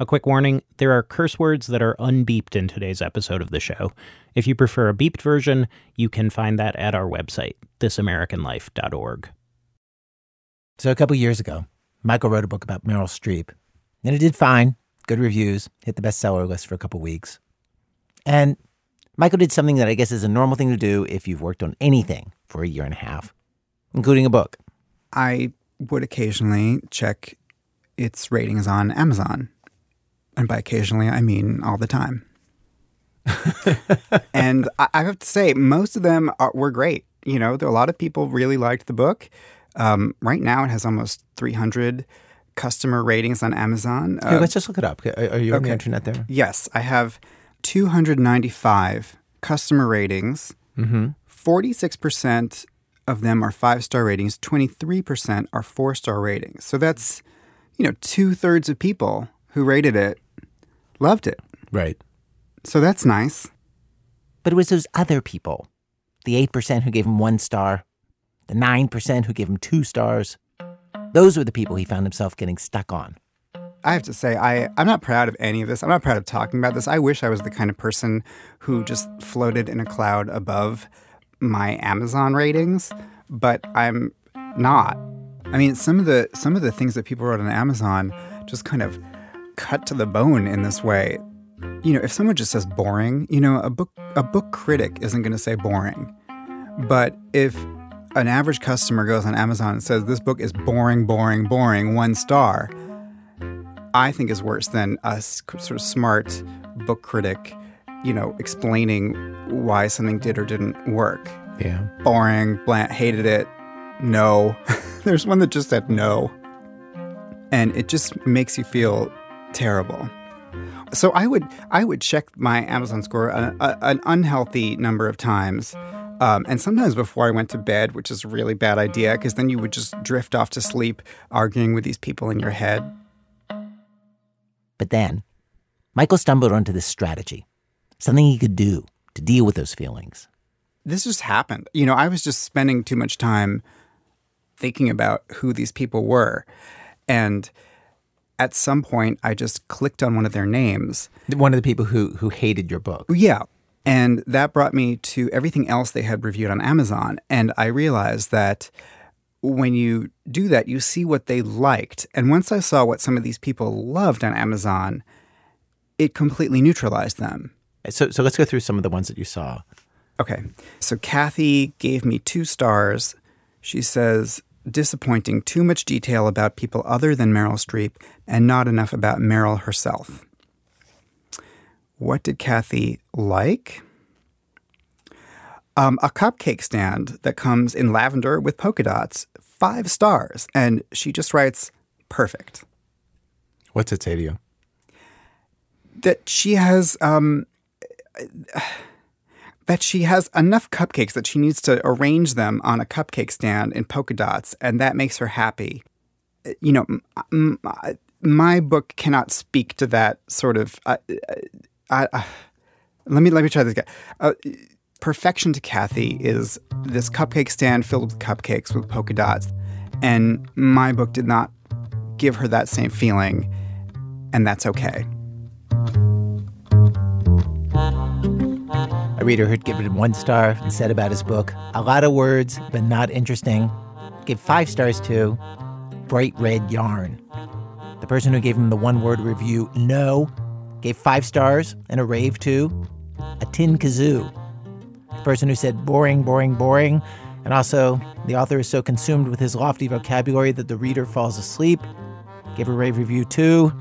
A quick warning there are curse words that are unbeeped in today's episode of the show. If you prefer a beeped version, you can find that at our website, thisamericanlife.org. So, a couple years ago, Michael wrote a book about Meryl Streep, and it did fine, good reviews, hit the bestseller list for a couple weeks. And Michael did something that I guess is a normal thing to do if you've worked on anything for a year and a half, including a book. I would occasionally check its ratings on Amazon. And by occasionally, I mean all the time. and I, I have to say, most of them are, were great. You know, there, a lot of people really liked the book. Um, right now, it has almost 300 customer ratings on Amazon. Uh, let's just look it up. Are, are you on the internet there? yes, I have 295 customer ratings. Mm-hmm. 46% of them are five star ratings, 23% are four star ratings. So that's, you know, two thirds of people who rated it loved it. Right. So that's nice. But it was those other people the 8% who gave him one star, the 9% who gave him two stars. Those were the people he found himself getting stuck on. I have to say, I, I'm not proud of any of this. I'm not proud of talking about this. I wish I was the kind of person who just floated in a cloud above my Amazon ratings, but I'm not. I mean, some of the some of the things that people wrote on Amazon just kind of cut to the bone in this way. You know, if someone just says boring, you know, a book a book critic isn't going to say boring. But if an average customer goes on Amazon and says this book is boring, boring, boring, one star, I think is worse than a s- sort of smart book critic, you know, explaining why something did or didn't work. Yeah. Boring, bland, hated it, no. There's one that just said no. And it just makes you feel terrible. So I would I would check my Amazon score a, a, an unhealthy number of times. Um, and sometimes before I went to bed, which is a really bad idea, because then you would just drift off to sleep arguing with these people in your head. But then, Michael stumbled onto this strategy, something he could do to deal with those feelings. this just happened. You know, I was just spending too much time thinking about who these people were. And at some point, I just clicked on one of their names. One of the people who, who hated your book. Yeah. And that brought me to everything else they had reviewed on Amazon. And I realized that when you do that, you see what they liked. And once I saw what some of these people loved on Amazon, it completely neutralized them. So, so let's go through some of the ones that you saw. Okay. So Kathy gave me two stars. She says, disappointing, too much detail about people other than Meryl Streep and not enough about Meryl herself. What did Kathy like? Um, a cupcake stand that comes in lavender with polka dots, five stars. And she just writes, perfect. What's it say to you? That she has um, that she has enough cupcakes that she needs to arrange them on a cupcake stand in polka dots, and that makes her happy. Uh, You know, m- m- my book cannot speak to that sort of. Uh, I, I, let me let me try this again. Uh, perfection to Kathy is this cupcake stand filled with cupcakes with polka dots, and my book did not give her that same feeling, and that's okay. A reader who'd given him one star and said about his book, a lot of words, but not interesting. Gave five stars to Bright Red Yarn. The person who gave him the one word review, no, gave five stars and a rave to a tin kazoo. The person who said boring, boring, boring, and also the author is so consumed with his lofty vocabulary that the reader falls asleep, gave a rave review to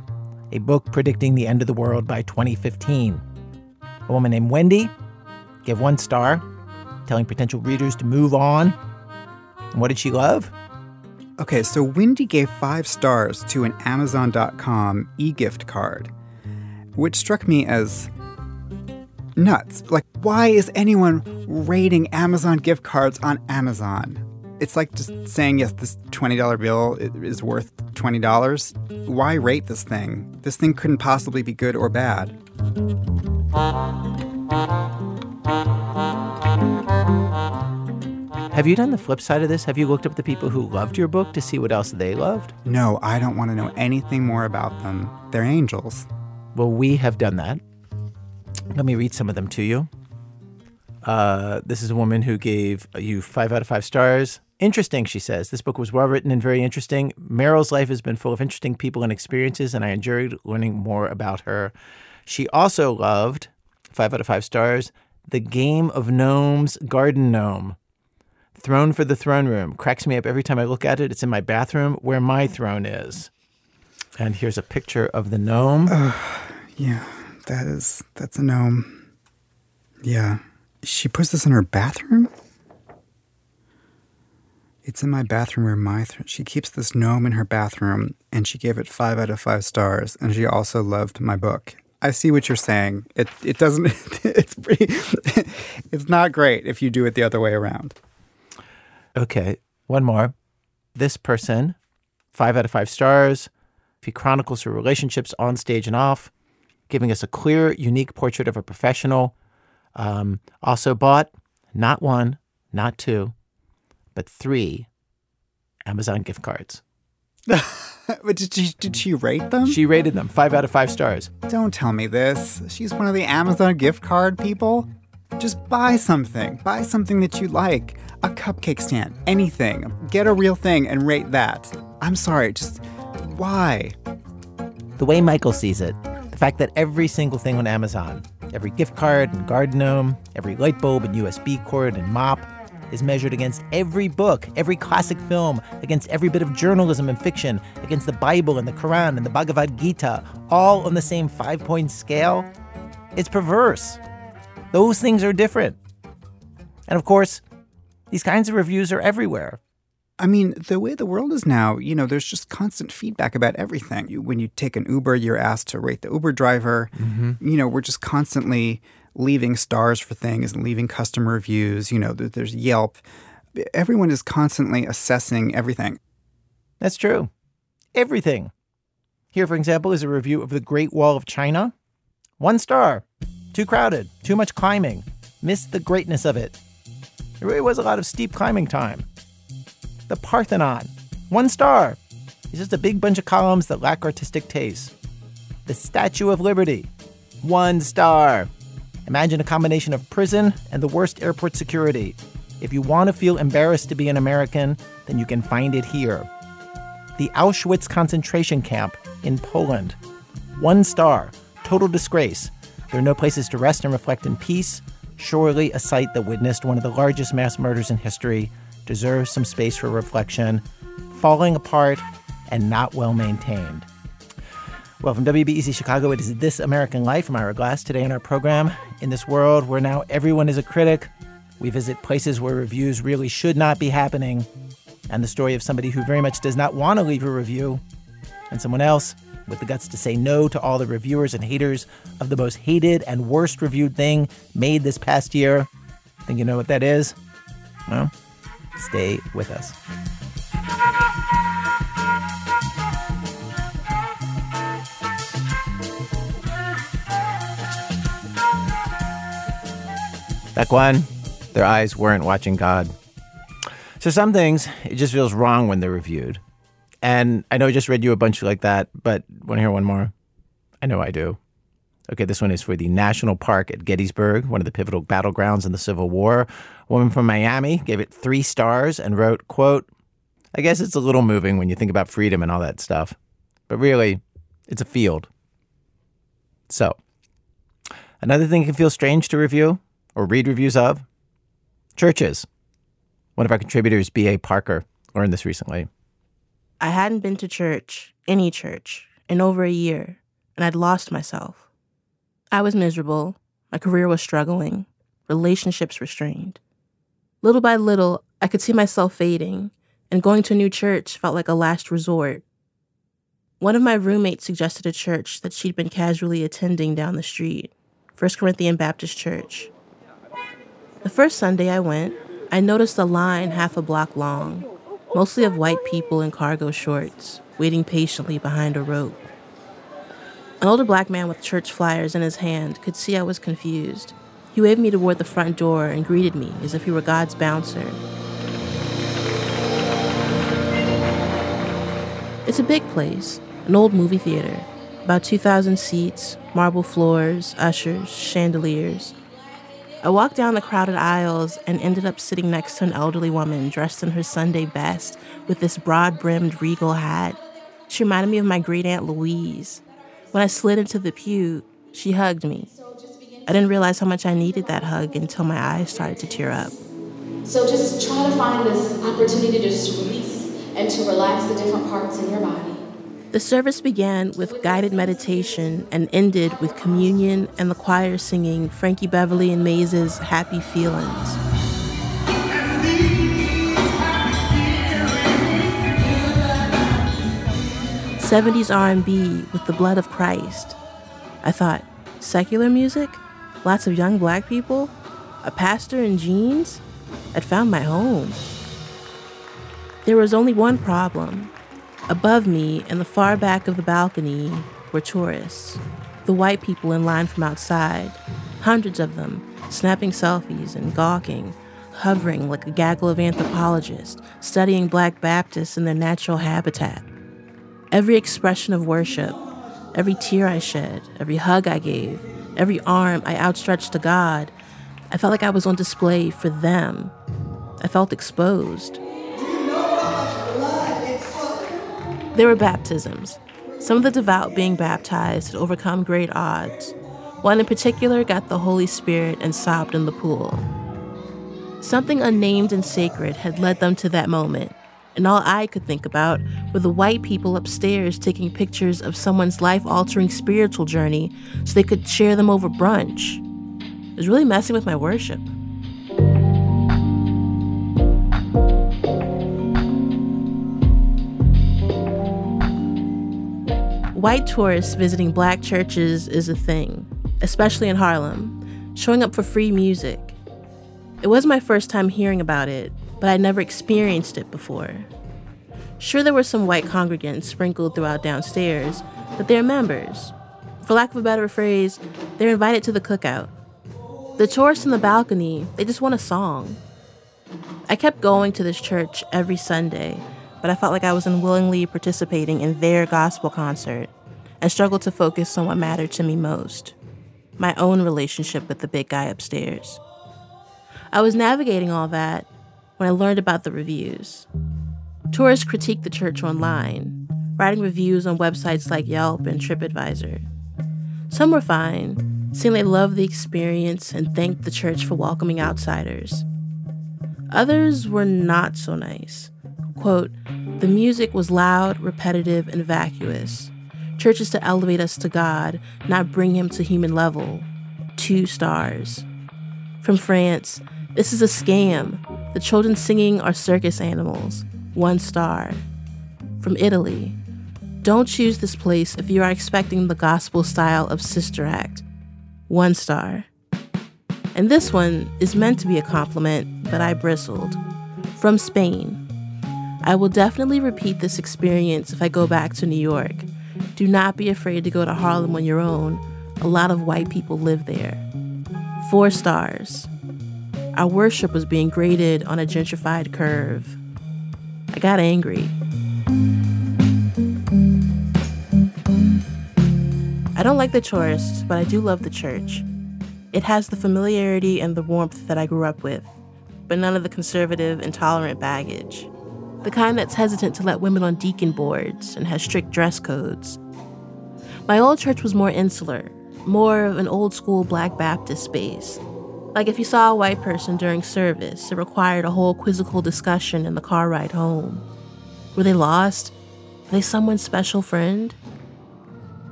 a book predicting the end of the world by 2015. A woman named Wendy gave one star, telling potential readers to move on. And what did she love? Okay, so Wendy gave five stars to an Amazon.com e gift card, which struck me as nuts. Like, why is anyone rating Amazon gift cards on Amazon? It's like just saying, yes, this $20 bill is worth $20. Why rate this thing? This thing couldn't possibly be good or bad. Have you done the flip side of this? Have you looked up the people who loved your book to see what else they loved? No, I don't want to know anything more about them. They're angels. Well, we have done that. Let me read some of them to you. Uh, this is a woman who gave you five out of five stars. Interesting, she says. This book was well written and very interesting. Meryl's life has been full of interesting people and experiences, and I enjoyed learning more about her. She also loved, five out of five stars, The Game of Gnomes Garden Gnome. Throne for the Throne Room. Cracks me up every time I look at it. It's in my bathroom where my throne is. And here's a picture of the gnome. Yeah, that is, that's a gnome. Yeah. She puts this in her bathroom? It's in my bathroom where my she keeps this gnome in her bathroom and she gave it 5 out of 5 stars and she also loved my book. I see what you're saying. It it doesn't it's pretty it's not great if you do it the other way around. Okay, one more. This person, five out of five stars. If he chronicles her relationships on stage and off, giving us a clear, unique portrait of a professional. Um, also bought not one, not two, but three Amazon gift cards. but did she did she rate them? She rated them five out of five stars. Don't tell me this. She's one of the Amazon gift card people. Just buy something. Buy something that you like. A cupcake stand, anything. Get a real thing and rate that. I'm sorry, just why? The way Michael sees it, the fact that every single thing on Amazon, every gift card and garden gnome, every light bulb and USB cord and mop, is measured against every book, every classic film, against every bit of journalism and fiction, against the Bible and the Quran and the Bhagavad Gita, all on the same five point scale, it's perverse. Those things are different. And of course, these kinds of reviews are everywhere. I mean, the way the world is now, you know, there's just constant feedback about everything. You, when you take an Uber, you're asked to rate the Uber driver. Mm-hmm. You know, we're just constantly leaving stars for things and leaving customer reviews. You know, there's Yelp. Everyone is constantly assessing everything. That's true. Everything. Here, for example, is a review of the Great Wall of China. One star. Too crowded. Too much climbing. Missed the greatness of it. There really was a lot of steep climbing time. The Parthenon. One star. It's just a big bunch of columns that lack artistic taste. The Statue of Liberty. One star. Imagine a combination of prison and the worst airport security. If you want to feel embarrassed to be an American, then you can find it here. The Auschwitz concentration camp in Poland. One star. Total disgrace. There are no places to rest and reflect in peace. Surely a site that witnessed one of the largest mass murders in history deserves some space for reflection. Falling apart and not well maintained. Well, from WBEZ Chicago, it is This American Life from Ira Glass. Today in our program, in this world where now everyone is a critic, we visit places where reviews really should not be happening, and the story of somebody who very much does not want to leave a review, and someone else with the guts to say no to all the reviewers and haters of the most hated and worst reviewed thing made this past year. Think you know what that is? Well, stay with us. One, their eyes weren't watching God. So some things, it just feels wrong when they're reviewed. And I know I just read you a bunch like that, but want to hear one more? I know I do. Okay, this one is for the National Park at Gettysburg, one of the pivotal battlegrounds in the Civil War. A woman from Miami gave it three stars and wrote, quote, I guess it's a little moving when you think about freedom and all that stuff. But really, it's a field. So, another thing can feel strange to review or read reviews of churches. One of our contributors, B.A. Parker, learned this recently. I hadn't been to church, any church, in over a year, and I'd lost myself. I was miserable, my career was struggling, relationships were strained. Little by little, I could see myself fading, and going to a new church felt like a last resort. One of my roommates suggested a church that she'd been casually attending down the street, First Corinthian Baptist Church. The first Sunday I went, I noticed a line half a block long, mostly of white people in cargo shorts, waiting patiently behind a rope. An older black man with church flyers in his hand could see I was confused. He waved me toward the front door and greeted me as if he were God's bouncer. It's a big place, an old movie theater, about 2,000 seats, marble floors, ushers, chandeliers. I walked down the crowded aisles and ended up sitting next to an elderly woman dressed in her Sunday best with this broad brimmed regal hat. She reminded me of my great aunt Louise. When I slid into the pew, she hugged me. I didn't realize how much I needed that hug until my eyes started to tear up. So just try to find this opportunity to just release and to relax the different parts in your body. The service began with guided meditation and ended with communion and the choir singing Frankie Beverly and Maze's Happy Feelings. Seventies R&B with the blood of Christ. I thought, secular music, lots of young black people, a pastor in jeans. I'd found my home. There was only one problem. Above me, in the far back of the balcony, were tourists. The white people in line from outside, hundreds of them, snapping selfies and gawking, hovering like a gaggle of anthropologists, studying black Baptists in their natural habitat. Every expression of worship, every tear I shed, every hug I gave, every arm I outstretched to God, I felt like I was on display for them. I felt exposed. There were baptisms. Some of the devout being baptized had overcome great odds. One in particular got the Holy Spirit and sobbed in the pool. Something unnamed and sacred had led them to that moment, and all I could think about were the white people upstairs taking pictures of someone's life altering spiritual journey so they could share them over brunch. It was really messing with my worship. White tourists visiting black churches is a thing, especially in Harlem, showing up for free music. It was my first time hearing about it, but I'd never experienced it before. Sure, there were some white congregants sprinkled throughout downstairs, but they're members. For lack of a better phrase, they're invited to the cookout. The tourists in the balcony, they just want a song. I kept going to this church every Sunday but I felt like I was unwillingly participating in their gospel concert and struggled to focus on what mattered to me most my own relationship with the big guy upstairs. I was navigating all that when I learned about the reviews. Tourists critiqued the church online, writing reviews on websites like Yelp and TripAdvisor. Some were fine, saying they loved the experience and thanked the church for welcoming outsiders. Others were not so nice. Quote, the music was loud, repetitive, and vacuous. Church is to elevate us to God, not bring him to human level. Two stars. From France, this is a scam. The children singing are circus animals. One star. From Italy, don't choose this place if you are expecting the gospel style of Sister Act. One star. And this one is meant to be a compliment, but I bristled. From Spain, I will definitely repeat this experience if I go back to New York. Do not be afraid to go to Harlem on your own. A lot of white people live there. Four stars. Our worship was being graded on a gentrified curve. I got angry. I don't like the tourists, but I do love the church. It has the familiarity and the warmth that I grew up with, but none of the conservative, intolerant baggage the kind that's hesitant to let women on deacon boards and has strict dress codes. My old church was more insular, more of an old school Black Baptist space. Like if you saw a white person during service, it required a whole quizzical discussion in the car ride home. Were they lost? Were they someone's special friend?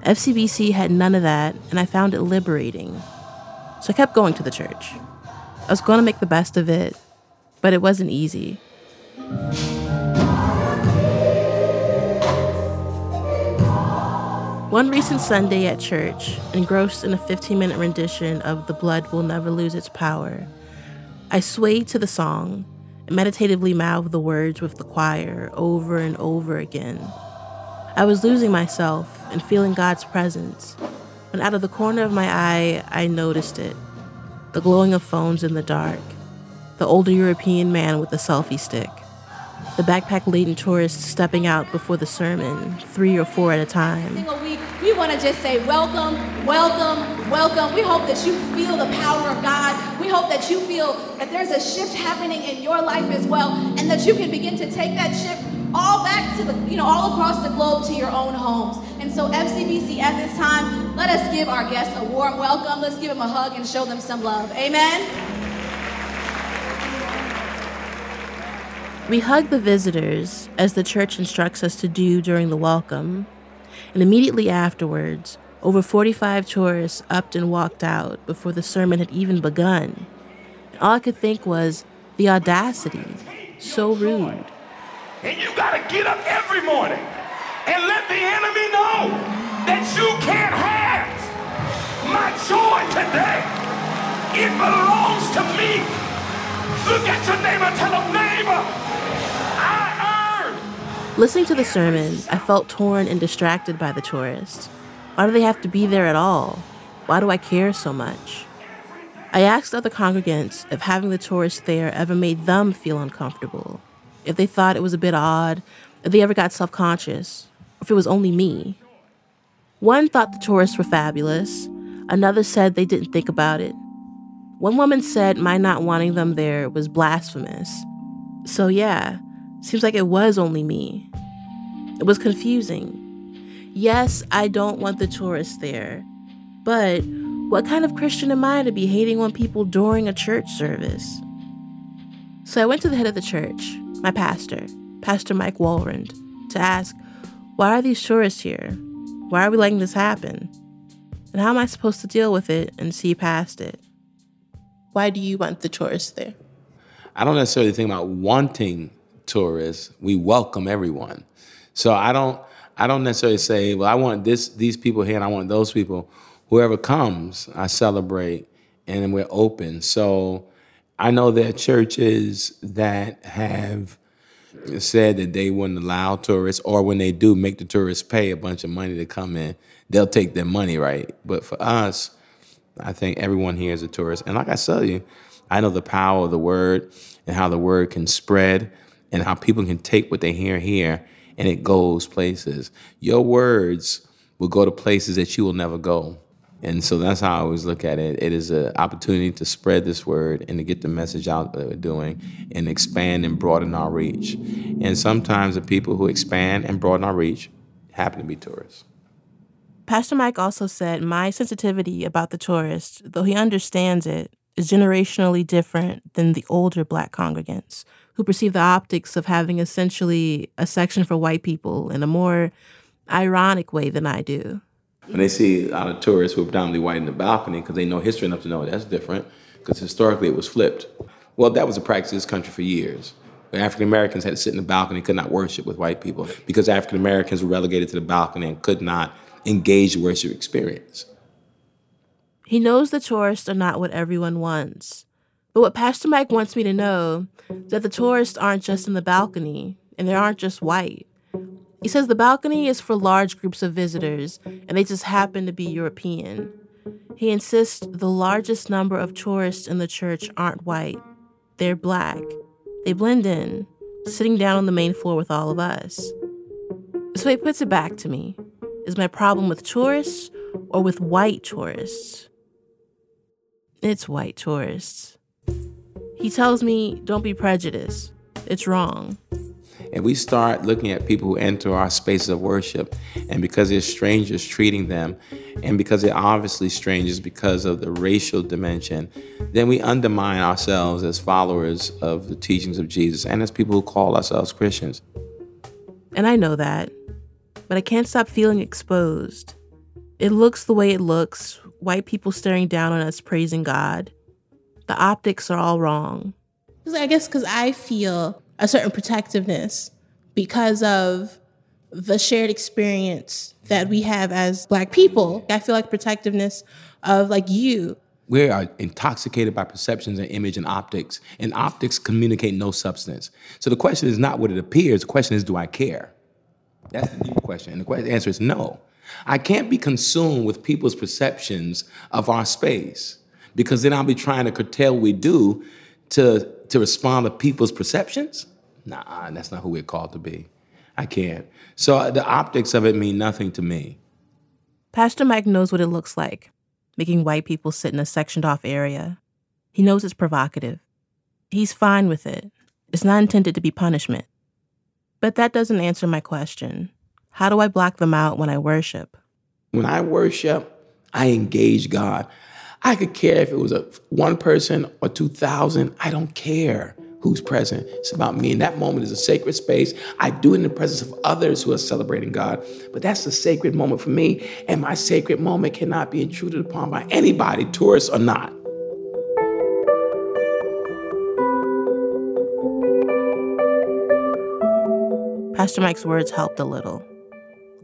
FCBC had none of that, and I found it liberating. So I kept going to the church. I was going to make the best of it, but it wasn't easy. One recent Sunday at church, engrossed in a 15 minute rendition of The Blood Will Never Lose Its Power, I swayed to the song and meditatively mouthed the words with the choir over and over again. I was losing myself and feeling God's presence when out of the corner of my eye I noticed it. The glowing of phones in the dark, the older European man with the selfie stick, the backpack laden tourists stepping out before the sermon, three or four at a time. Single week, we want to just say welcome, welcome, welcome. We hope that you feel the power of God. We hope that you feel that there's a shift happening in your life as well, and that you can begin to take that shift all back to the, you know, all across the globe to your own homes. And so, FCBC, at this time, let us give our guests a warm welcome. Let's give them a hug and show them some love. Amen. We hug the visitors, as the church instructs us to do during the welcome, and immediately afterwards, over 45 tourists upped and walked out before the sermon had even begun. And all I could think was the audacity. So rude. And you gotta get up every morning and let the enemy know that you can't have my joy today. It belongs to me. Look at your neighbor, tell him, neighbor, Listening to the sermon, I felt torn and distracted by the tourists. Why do they have to be there at all? Why do I care so much? I asked other congregants if having the tourists there ever made them feel uncomfortable, if they thought it was a bit odd, if they ever got self conscious, if it was only me. One thought the tourists were fabulous, another said they didn't think about it. One woman said my not wanting them there was blasphemous. So, yeah, seems like it was only me. It was confusing. Yes, I don't want the tourists there, but what kind of Christian am I to be hating on people during a church service? So I went to the head of the church, my pastor, Pastor Mike Walrond, to ask, why are these tourists here? Why are we letting this happen? And how am I supposed to deal with it and see past it? Why do you want the tourists there? I don't necessarily think about wanting tourists. We welcome everyone. So I don't I don't necessarily say, well, I want this these people here and I want those people. Whoever comes, I celebrate and we're open. So I know there are churches that have said that they wouldn't allow tourists, or when they do, make the tourists pay a bunch of money to come in. They'll take their money, right? But for us, I think everyone here is a tourist. And like I tell you, I know the power of the word and how the word can spread and how people can take what they hear here and it goes places. Your words will go to places that you will never go. And so that's how I always look at it. It is an opportunity to spread this word and to get the message out that we're doing and expand and broaden our reach. And sometimes the people who expand and broaden our reach happen to be tourists. Pastor Mike also said my sensitivity about the tourist, though he understands it, is generationally different than the older black congregants who perceive the optics of having essentially a section for white people in a more ironic way than I do. When they see a lot of tourists who are predominantly white in the balcony, because they know history enough to know that's different, because historically it was flipped. Well, that was a practice in this country for years. African Americans had to sit in the balcony, and could not worship with white people, because African Americans were relegated to the balcony and could not engage the worship experience. He knows the tourists are not what everyone wants. But what Pastor Mike wants me to know is that the tourists aren't just in the balcony, and they aren't just white. He says the balcony is for large groups of visitors, and they just happen to be European. He insists the largest number of tourists in the church aren't white, they're black. They blend in, sitting down on the main floor with all of us. So he puts it back to me Is my problem with tourists or with white tourists? It's white tourists. He tells me, don't be prejudiced. It's wrong. And we start looking at people who enter our spaces of worship, and because they're strangers treating them, and because they're obviously strangers because of the racial dimension, then we undermine ourselves as followers of the teachings of Jesus and as people who call ourselves Christians. And I know that, but I can't stop feeling exposed. It looks the way it looks white people staring down on us praising God the optics are all wrong. I guess because I feel a certain protectiveness because of the shared experience that we have as Black people. I feel like protectiveness of like you. We are intoxicated by perceptions and image and optics, and optics communicate no substance. So the question is not what it appears, the question is, do I care? That's the deep question. And the answer is no. I can't be consumed with people's perceptions of our space because then I'll be trying to curtail what we do to, to respond to people's perceptions. Nah, that's not who we're called to be. I can't. So uh, the optics of it mean nothing to me. Pastor Mike knows what it looks like, making white people sit in a sectioned off area. He knows it's provocative. He's fine with it. It's not intended to be punishment. But that doesn't answer my question. How do I block them out when I worship? When I worship, I engage God. I could care if it was a one person or 2,000. I don't care who's present. It's about me. And that moment is a sacred space. I do it in the presence of others who are celebrating God. But that's a sacred moment for me. And my sacred moment cannot be intruded upon by anybody, tourists or not. Pastor Mike's words helped a little.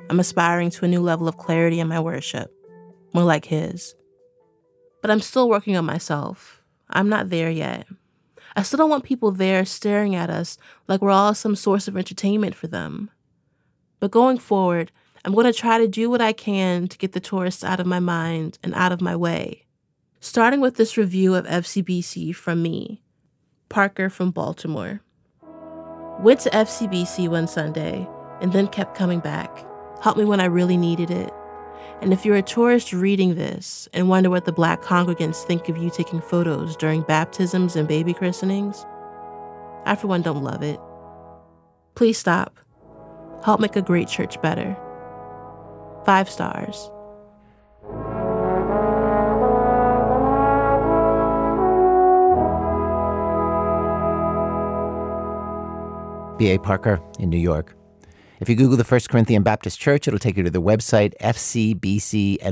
I'm aspiring to a new level of clarity in my worship, more like his. But I'm still working on myself. I'm not there yet. I still don't want people there staring at us like we're all some source of entertainment for them. But going forward, I'm going to try to do what I can to get the tourists out of my mind and out of my way. Starting with this review of FCBC from me, Parker from Baltimore. Went to FCBC one Sunday and then kept coming back. Helped me when I really needed it. And if you're a tourist reading this and wonder what the black congregants think of you taking photos during baptisms and baby christenings, I for one don't love it. Please stop. Help make a great church better. Five stars. B.A. Parker in New York. If you Google the First Corinthian Baptist Church, it'll take you to the website FCBCNYC,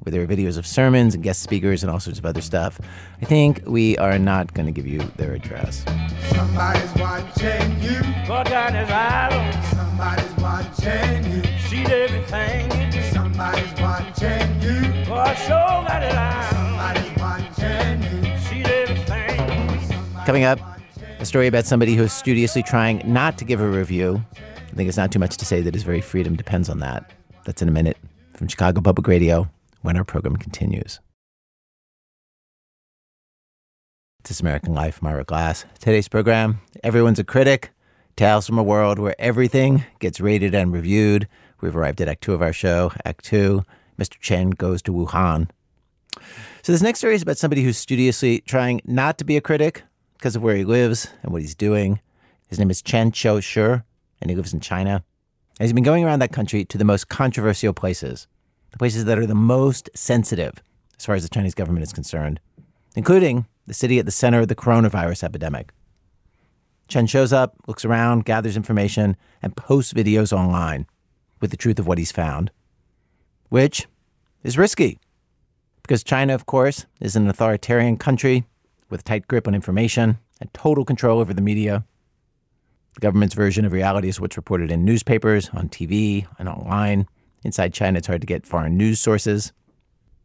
where there are videos of sermons and guest speakers and all sorts of other stuff. I think we are not going to give you their address. Somebody's watching you. God got his eyes on Somebody's watching you. See everything you do. Somebody's watching you. God sure got his eyes Somebody's watching you. See everything. Coming up, a story about somebody who is studiously trying not to give a review. I think it's not too much to say that his very freedom depends on that. That's in a minute from Chicago Public Radio when our program continues. This American Life, I'm Ira Glass. Today's program, Everyone's a Critic, Tales from a World Where Everything Gets Rated and Reviewed. We've arrived at Act Two of our show. Act Two, Mr. Chen goes to Wuhan. So this next story is about somebody who's studiously trying not to be a critic because of where he lives and what he's doing. His name is Chen Qiushi, and he lives in China. And he's been going around that country to the most controversial places, the places that are the most sensitive as far as the Chinese government is concerned, including the city at the center of the coronavirus epidemic. Chen shows up, looks around, gathers information, and posts videos online with the truth of what he's found, which is risky because China, of course, is an authoritarian country with a tight grip on information and total control over the media. The government's version of reality is what's reported in newspapers, on TV, and online. Inside China, it's hard to get foreign news sources,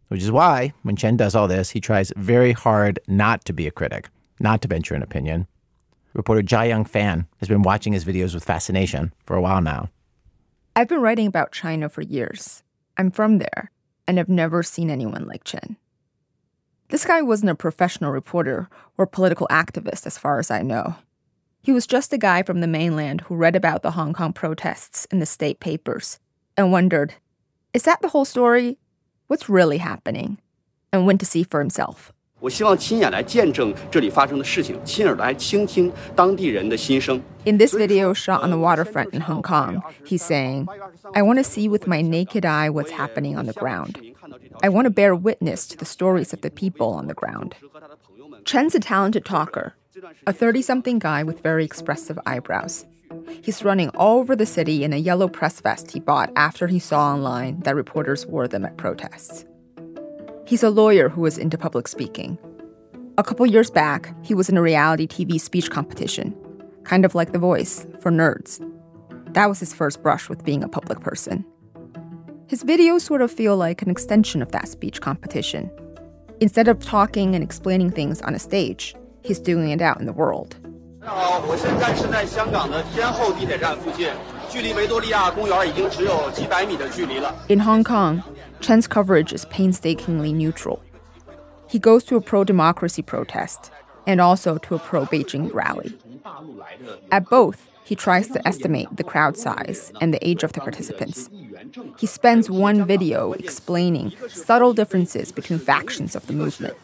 which is why, when Chen does all this, he tries very hard not to be a critic, not to venture an opinion. Reporter Jiayang Fan has been watching his videos with fascination for a while now. I've been writing about China for years. I'm from there, and I've never seen anyone like Chen. This guy wasn't a professional reporter or political activist, as far as I know. He was just a guy from the mainland who read about the Hong Kong protests in the state papers and wondered, is that the whole story? What's really happening? And went to see for himself. 我希望亲眼来见证这里发生的事情，亲耳来倾听当地人的心声。 In this video shot on the waterfront in Hong Kong, he's saying, I want to see with my naked eye what's happening on the ground. I want to bear witness to the stories of the people on the ground. Chen's a talented talker, a 30 something guy with very expressive eyebrows. He's running all over the city in a yellow press vest he bought after he saw online that reporters wore them at protests. He's a lawyer who is into public speaking. A couple years back, he was in a reality TV speech competition, kind of like The Voice, for nerds. That was his first brush with being a public person. His videos sort of feel like an extension of that speech competition. Instead of talking and explaining things on a stage, he's doing it out in the world. 大家好，我现在是在香港的天后地铁站附近，距离维多利亚公园已经只有几百米的距离了。 In Hong Kong, Chen's coverage is painstakingly neutral. He goes to a pro democracy protest and also to a pro Beijing rally. At both, he tries to estimate the crowd size and the age of the participants. He spends one video explaining subtle differences between factions of the movement.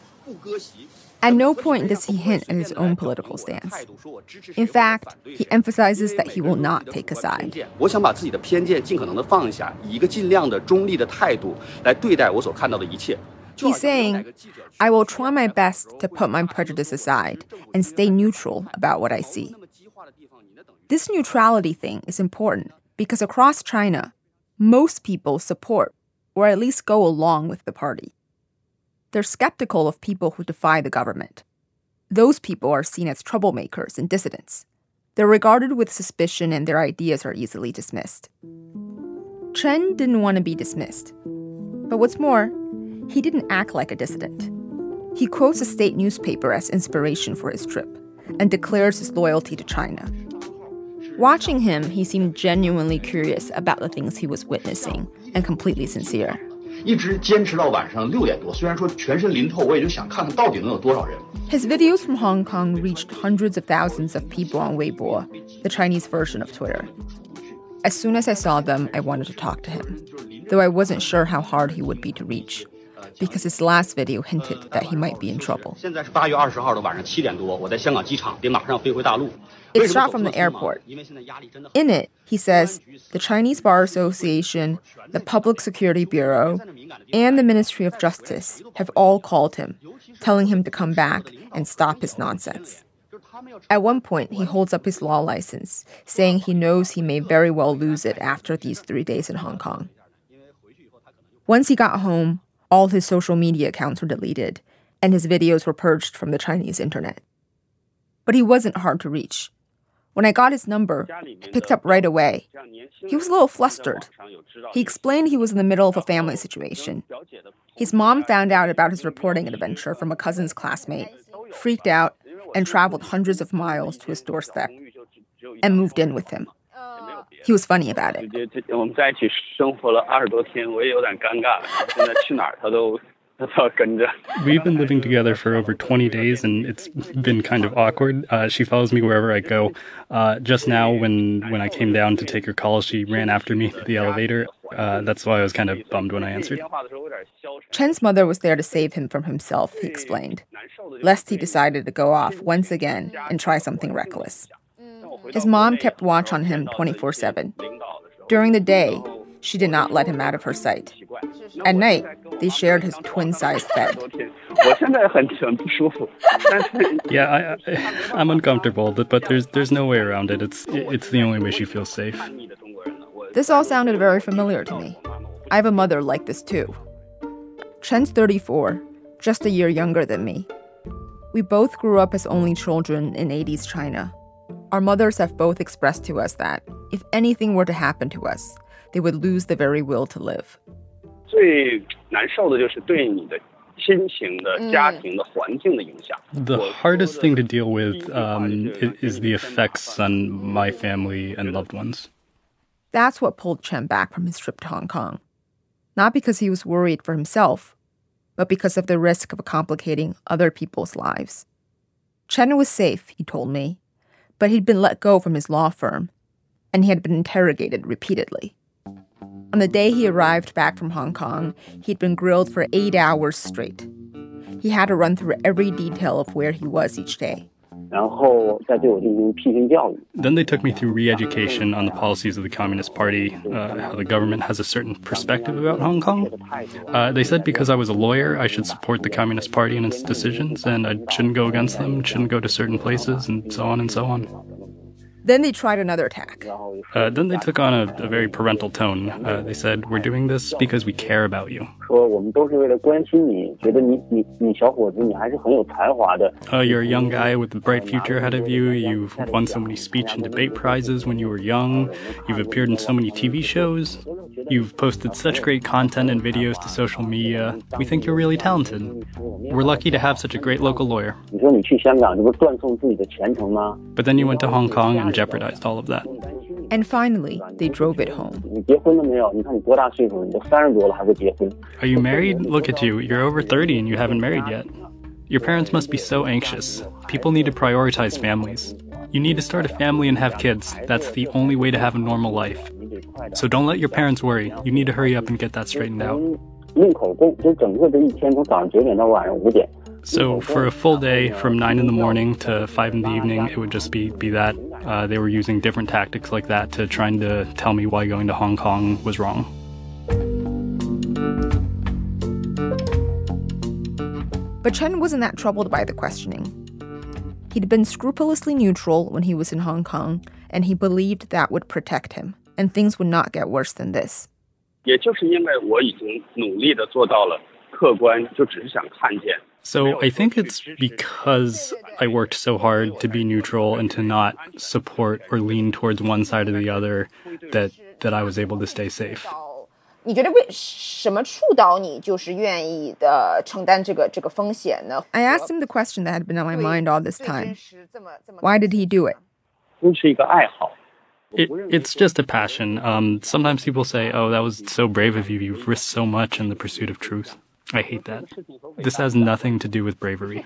At no point does he hint at his own political stance. In fact, he emphasizes that he will not take a side. He's saying, I will try my best to put my prejudice aside and stay neutral about what I see. This neutrality thing is important because across China, most people support or at least go along with the party. They're skeptical of people who defy the government. Those people are seen as troublemakers and dissidents. They're regarded with suspicion and their ideas are easily dismissed. Chen didn't want to be dismissed. But what's more, he didn't act like a dissident. He quotes a state newspaper as inspiration for his trip and declares his loyalty to China. Watching him, he seemed genuinely curious about the things he was witnessing and completely sincere. 一直坚持到晚上六点多，虽然说全身淋透，我也就想看看到底能有多少人。 His videos from Hong Kong reached hundreds of thousands of people on Weibo, the Chinese version of Twitter. As soon as I saw them, I wanted to talk to him, though I wasn't sure how hard he would be to reach, because his last video hinted that he might be in trouble. It's shot from the airport. In it, he says the Chinese Bar Association, the Public Security Bureau, and the Ministry of Justice have all called him, telling him to come back and stop his nonsense. At one point, he holds up his law license, saying he knows he may very well lose it after these three days in Hong Kong. Once he got home, all his social media accounts were deleted, and his videos were purged from the Chinese internet. But he wasn't hard to reach. When I got his number, I picked up right away. He was a little flustered. He explained he was in the middle of a family situation. His mom found out about his reporting adventure from a cousin's classmate, freaked out, and traveled hundreds of miles to his doorstep and moved in with him. He was funny about it. 这这我们在一起生活了二十多天，我也有点尴尬。现在去哪儿他都他都要跟着。 We've been living together for over 20 days, and it's been kind of awkward. Uh, she follows me wherever I go. Uh, just now, when when I came down to take her call, she ran after me to the elevator. Uh, that's why I was kind of bummed when I answered. Chen's mother was there to save him from himself, he explained, lest he decided to go off once again and try something reckless. His mom kept watch on him 24 7. During the day, she did not let him out of her sight. At night, they shared his twin sized bed. yeah, I, am uncomfortable, but there's, there's no way around it. It's, it's the only way she feels safe. This all sounded very familiar to me. I have a mother like this too. Chen's 34, just a year younger than me. We both grew up as only children in 80s China. Our mothers have both expressed to us that if anything were to happen to us, they would lose the very will to live. 最难受的就是对你的亲情的、家庭的、环境的影响。 The hardest thing to deal with um, i- is the effects on my family and loved ones. That's what pulled Chen back from his trip to Hong Kong. Not because he was worried for himself, but because of the risk of complicating other people's lives. Chen was safe, he told me, but he'd been let go from his law firm, and he had been interrogated repeatedly. On the day he arrived back from Hong Kong, he'd been grilled for eight hours straight. He had to run through every detail of where he was each day. Then they took me through re education on the policies of the Communist Party, uh, how the government has a certain perspective about Hong Kong. Uh, they said because I was a lawyer, I should support the Communist Party and its decisions, and I shouldn't go against them, shouldn't go to certain places, and so on and so on. Then they tried another attack. Uh, then they took on a, a very parental tone. Uh, they said, We're doing this because we care about you. Uh, you're a young guy with a bright future ahead of you. You've won so many speech and debate prizes when you were young. You've appeared in so many TV shows. You've posted such great content and videos to social media. We think you're really talented. We're lucky to have such a great local lawyer. But then you went to Hong Kong and jeopardized all of that. And finally, they drove it home. Are you married? Look at you. You're over 30 and you haven't married yet. Your parents must be so anxious. People need to prioritize families. You need to start a family and have kids. That's the only way to have a normal life. So don't let your parents worry. You need to hurry up and get that straightened out. So for a full day, from 9 in the morning to 5 in the evening, it would just be, be that. Uh, they were using different tactics like that to trying to tell me why going to Hong Kong was wrong. But Chen wasn't that troubled by the questioning. He'd been scrupulously neutral when he was in Hong Kong, and he believed that would protect him, and things would not get worse than this. 也就是因为我已经努力的做到了客观，就只是想看见。 So I think it's because I worked so hard to be neutral and to not support or lean towards one side or the other that that I was able to stay safe. 你觉得为什么触导你就是愿意的承担这个这个风险呢？ I asked him the question that had been on my mind all this time. Why did he do it? 这是一个爱好。 It, it's just a passion. Um, sometimes people say, "Oh, that was so brave of you. You've risked so much in the pursuit of truth." I hate that. This has nothing to do with bravery.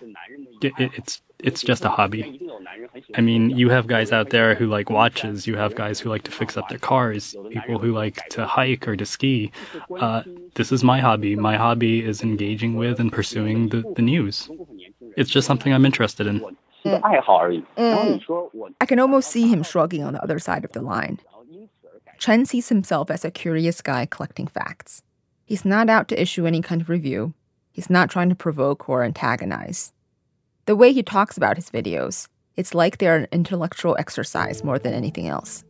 It's it's just a hobby. I mean, you have guys out there who like watches. You have guys who like to fix up their cars. People who like to hike or to ski. Uh, this is my hobby. My hobby is engaging with and pursuing the, the news. It's just something I'm interested in. Mm. Mm. I can almost see him shrugging on the other side of the line. Chen sees himself as a curious guy collecting facts. He's not out to issue any kind of review. He's not trying to provoke or antagonize. The way he talks about his videos, it's like they're an intellectual exercise more than anything else.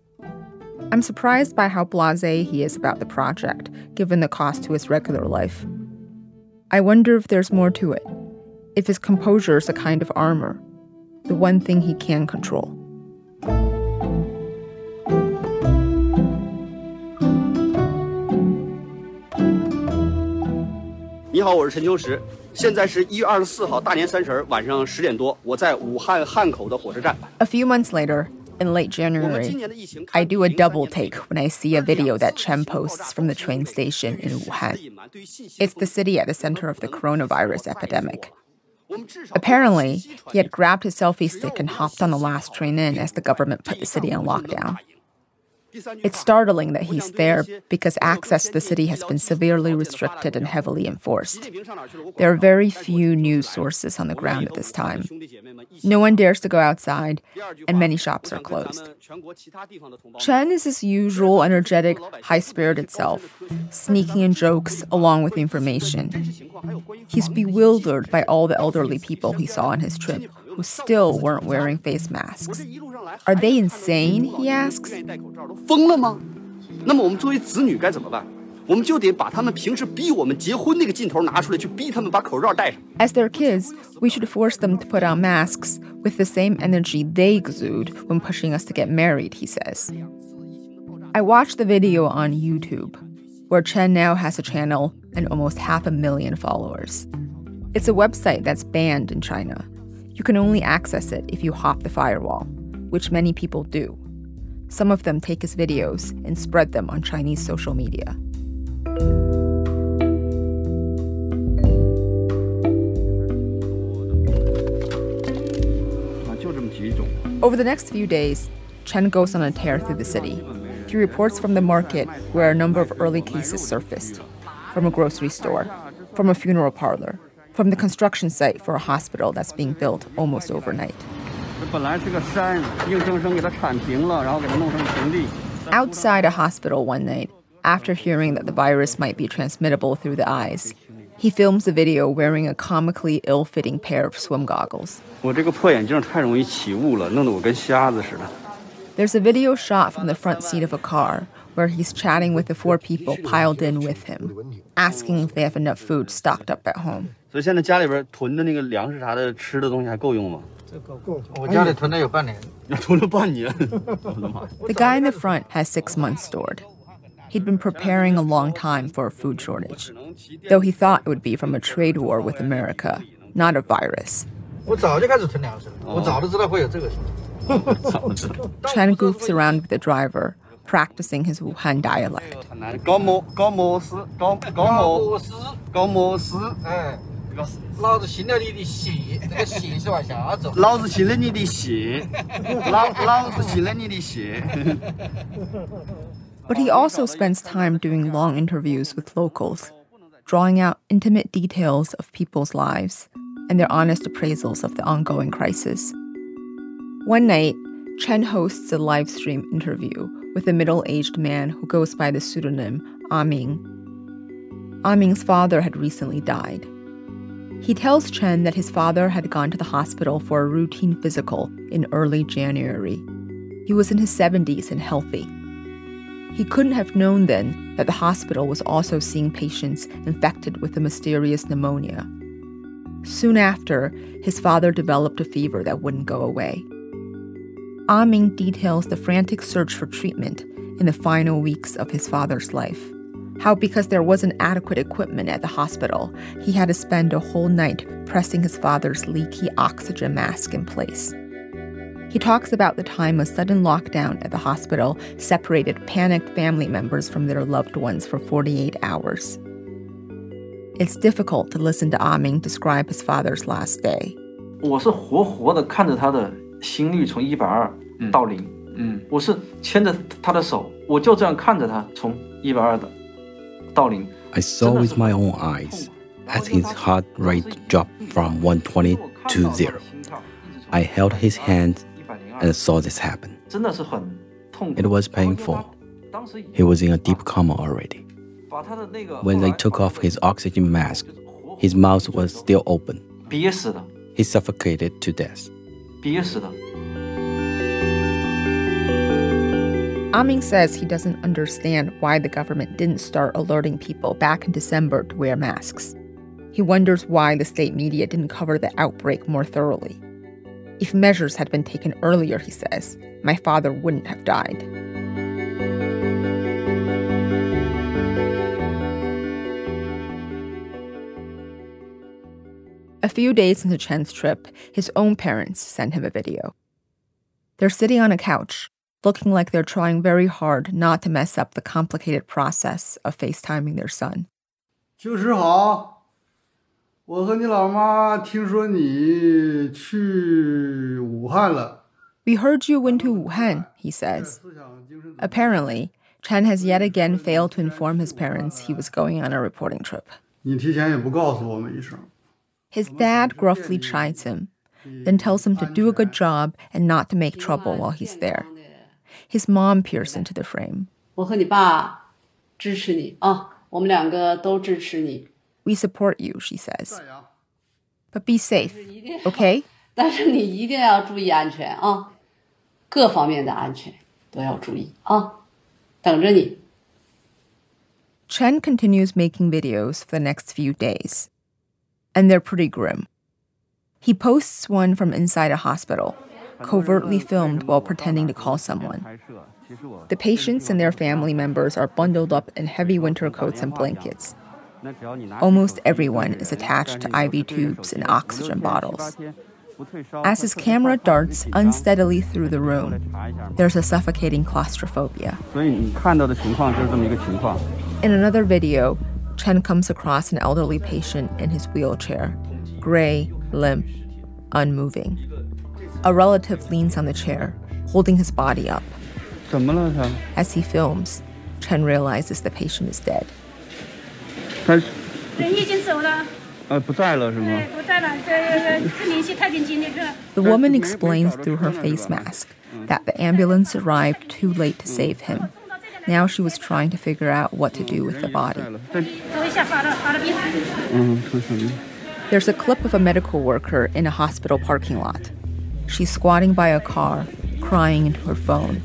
I'm surprised by how blase he is about the project, given the cost to his regular life. I wonder if there's more to it, if his composure is a kind of armor, the one thing he can control. 你好，我是陈秋实。现在是一月二十四号大年三十儿晚上十点多，我在武汉汉口的火车站。 A few months later, in late January, I do a double take when I see a video that Chen posts from the train station in Wuhan. It's the city at the center of the coronavirus epidemic. Apparently, he had grabbed his selfie stick and hopped on the last train in as the government put the city on lockdown. It's startling that he's there because access to the city has been severely restricted and heavily enforced. There are very few news sources on the ground at this time. No one dares to go outside, and many shops are closed. Chen is his usual energetic, high spirited self, sneaking in jokes along with information. He's bewildered by all the elderly people he saw on his trip who still weren't wearing face masks. Are they insane? He asks. 疯了吗？那么我们作为子女该怎么办？我们就得把他们平时逼我们结婚那个劲头拿出来，去逼他们把口罩戴上。 As their kids, we should force them to put on masks with the same energy they exude when pushing us to get married, he says. I watched the video on YouTube, where Chen now has a channel and almost half a million followers. It's a website that's banned in China. you can only access it if you hop the firewall, which many people do. Some of them take his videos and spread them on Chinese social media. Over the next few days, Chen goes on a tear through the city. He reports from the market where a number of early cases surfaced, from a grocery store, from a funeral parlor, from the construction site for a hospital that's being built almost overnight. Outside a hospital one night, after hearing that the virus might be transmittable through the eyes, he films a video wearing a comically ill fitting pair of swim goggles. There's a video shot from the front seat of a car where he's chatting with the four people piled in with him, asking if they have enough food stocked up at home. 所以现在家里边囤的那个粮食啥的，吃的东西还够用吗？这够够。我家里囤了有半年。囤了半年，我的妈！ The guy in the front has six months stored. He'd been preparing a long time for a food shortage, though he thought it would be from a trade war with America, not a virus. 我早就开始囤粮食了，我早就知道会有这个事。 Chen goofs around with the driver, practicing his Wuhan dialect. 高摩高摩斯高高摩斯高摩斯，哎， 老子信了你的邪，这个邪是往下走。老子信了你的邪，老老子信了你的邪。 But he also spends time doing long interviews with locals, drawing out intimate details of people's lives and their honest appraisals of the ongoing crisis. One night, Chen hosts a live stream interview with a middle aged man who goes by the pseudonym Aming. Aming's father had recently died. He tells Chen that his father had gone to the hospital for a routine physical in early January. He was in his 70s and healthy. He couldn't have known then that the hospital was also seeing patients infected with the mysterious pneumonia. Soon after, his father developed a fever that wouldn't go away. Ah Aming details the frantic search for treatment in the final weeks of his father's life. How, because there wasn't adequate equipment at the hospital, he had to spend a whole night pressing his father's leaky oxygen mask in place. He talks about the time a sudden lockdown at the hospital separated panicked family members from their loved ones for 48 hours. It's difficult to listen to Aming describe his father's last day. 我是活活的看着他的心率从一百二到零，嗯，我是牵着他的手，我就这样看着他从一百二的到零。 I saw with my own eyes as his heart rate dropped from 120 to zero. I held his hand and saw this happen. It was painful. He was in a deep coma already. When they took off his oxygen mask, his mouth was still open. He suffocated to death. Aming says he doesn't understand why the government didn't start alerting people back in December to wear masks. He wonders why the state media didn't cover the outbreak more thoroughly. If measures had been taken earlier, he says, my father wouldn't have died. A few days into Chen's trip, his own parents sent him a video. They're sitting on a couch, looking like they're trying very hard not to mess up the complicated process of FaceTiming their son. 秋实好，我和你老妈听说你去武汉了。 We heard you went to Wuhan, he says. Apparently, Chen has yet again failed to inform his parents he was going on a reporting trip. 你提前也不告诉我们一声。 His dad gruffly chides him, then tells him to do a good job and not to make trouble while he's there. His mom peers into the frame. 我和你爸支持你啊，我们两个都支持你。 We support you, she says. But be safe, okay? 但是你一定要注意安全啊，各方面的安全都要注意啊，等着你。 Chen continues making videos for the next few days, and they're pretty grim. He posts one from inside a hospital, covertly filmed while pretending to call someone. The patients and their family members are bundled up in heavy winter coats and blankets. Almost everyone is attached to IV tubes and oxygen bottles. As his camera darts unsteadily through the room, there's a suffocating claustrophobia. In another video, Chen comes across an elderly patient in his wheelchair, gray, limp, unmoving. A relative leans on the chair, holding his body up. As he films, Chen realizes the patient is dead. The woman explains through her face mask that the ambulance arrived too late to save him. Now she was trying to figure out what to do with the body. There's a clip of a medical worker in a hospital parking lot. She's squatting by a car, crying into her phone.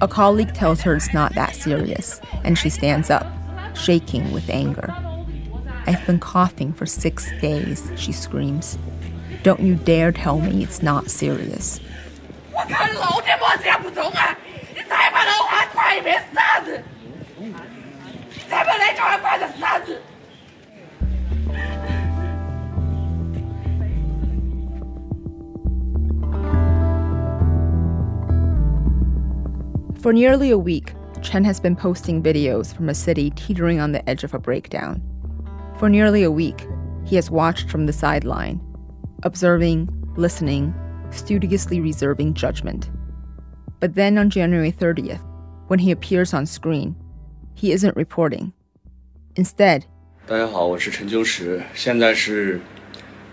A colleague tells her it's not that serious, and she stands up, shaking with anger. I've been coughing for six days, she screams. Don't you dare tell me it's not serious. For nearly a week, Chen has been posting videos from a city teetering on the edge of a breakdown. For nearly a week, He has watched from the sideline, observing, listening, studiously reserving judgment. But then on January 30th, when he appears on screen, he isn't reporting. Instead, 大家好，我是陈秋实，现在是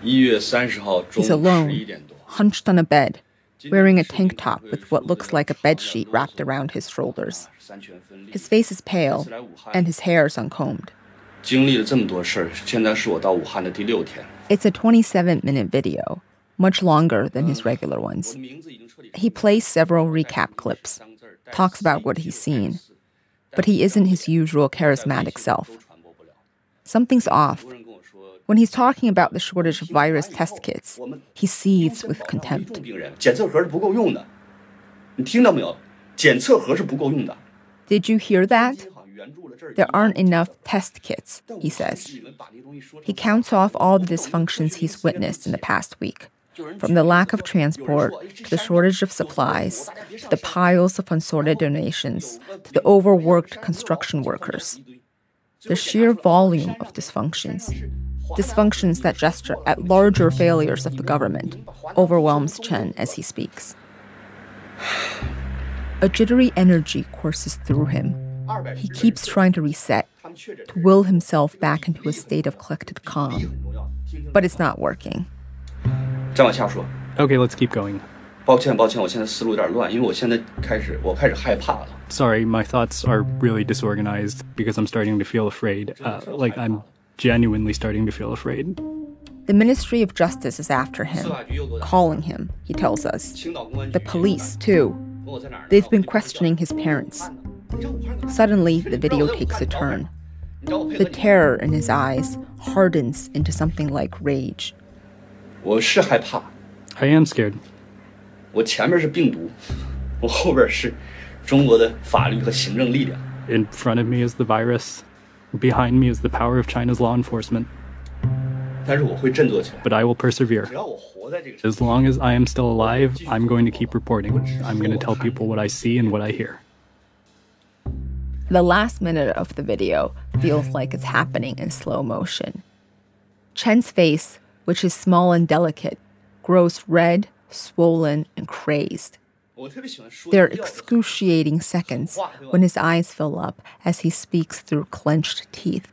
一月三十号中 he's 午 alone, 十一点多。 hunched on a bed, wearing a tank top with what looks like a bedsheet wrapped around his shoulders. His face is pale, and his hair is uncombed. It's a 27 minute video, much longer than his regular ones. He plays several recap clips, talks about what he's seen, but he isn't his usual charismatic self. Something's off, when he's talking about the shortage of virus test kits, he seethes with contempt. Did you hear that? There aren't enough test kits, he says. He counts off all the dysfunctions he's witnessed in the past week from the lack of transport to the shortage of supplies to the piles of unsorted donations to the overworked construction workers. The sheer volume of dysfunctions dysfunctions that gesture at larger failures of the government, overwhelms Chen as he speaks. A jittery energy courses through him. He keeps trying to reset, to will himself back into a state of collected calm. But it's not working. 再往下说。 Okay, let's keep going. 抱歉，抱歉，我现在思路有点乱，因为我现在开始，我开始害怕了。 Sorry, my thoughts are really disorganized because I'm starting to feel afraid. Uh, like, I'm genuinely starting to feel afraid. The Ministry of Justice is after him, calling him, he tells us. The police, too. They've been questioning his parents. Suddenly, the video takes a turn. The terror in his eyes hardens into something like rage. 我是害怕， I am scared. 我前面是病毒，我后边是中国的法律和行政力量。 In front of me is the virus. Behind me is the power of China's law enforcement. But I will persevere. As long as I am still alive, I'm going to keep reporting. I'm going to tell people what I see and what I hear. The last minute of the video feels like it's happening in slow motion. Chen's face, which is small and delicate, grows red, swollen, and crazed. They're excruciating seconds when his eyes fill up as he speaks through clenched teeth.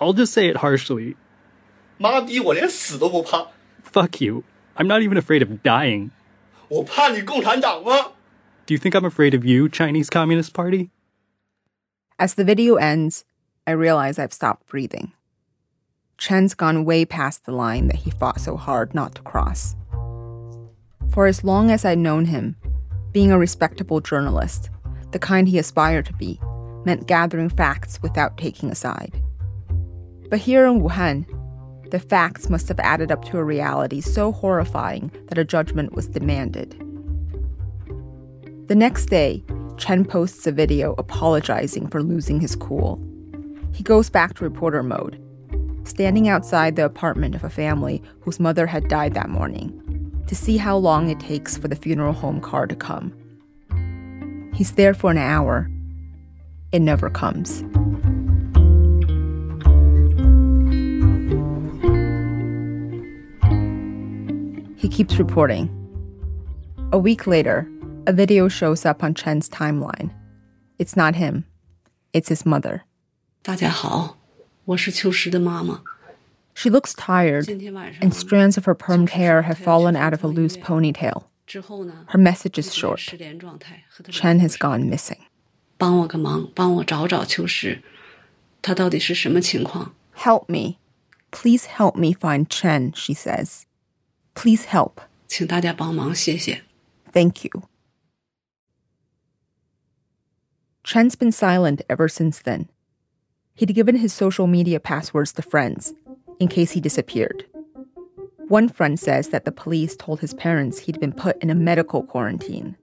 I'll just say it harshly. Fuck you. I'm not even afraid of dying. Do you think I'm afraid of you, Chinese Communist Party? As the video ends, I realize I've stopped breathing. Chen's gone way past the line that he fought so hard not to cross. For as long as I'd known him, being a respectable journalist, the kind he aspired to be, meant gathering facts without taking a side. But here in Wuhan, the facts must have added up to a reality so horrifying that a judgment was demanded. The next day, Chen posts a video apologizing for losing his cool. He goes back to reporter mode, standing outside the apartment of a family whose mother had died that morning, to see how long it takes for the funeral home car to come. He's there for an hour. It never comes. He keeps reporting. A week later, a video shows up on Chen's timeline. It's not him, it's his mother. 大家好，我是秋实的妈妈。 she looks tired, and strands of her permed hair have fallen out of a loose ponytail. Her message is short Chen has gone missing. Help me. Please help me find Chen, she says. Please help. Thank you. Chen's been silent ever since then. He'd given his social media passwords to friends, in case he disappeared. One friend says that the police told his parents he'd been put in a medical quarantine.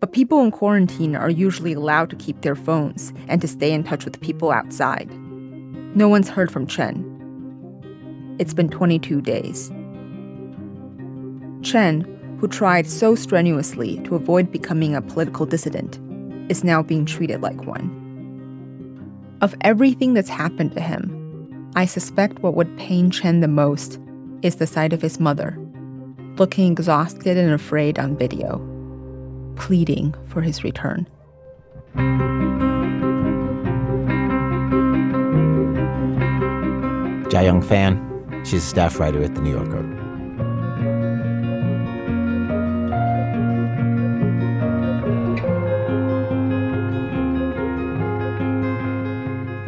But people in quarantine are usually allowed to keep their phones and to stay in touch with people outside. No one's heard from Chen. It's been 22 days. Chen, who tried so strenuously to avoid becoming a political dissident, is now being treated like one. Of everything that's happened to him, I suspect what would pain Chen the most is the sight of his mother, looking exhausted and afraid on video, pleading for his return. Jiayang Fan. She's a staff writer at The New Yorker.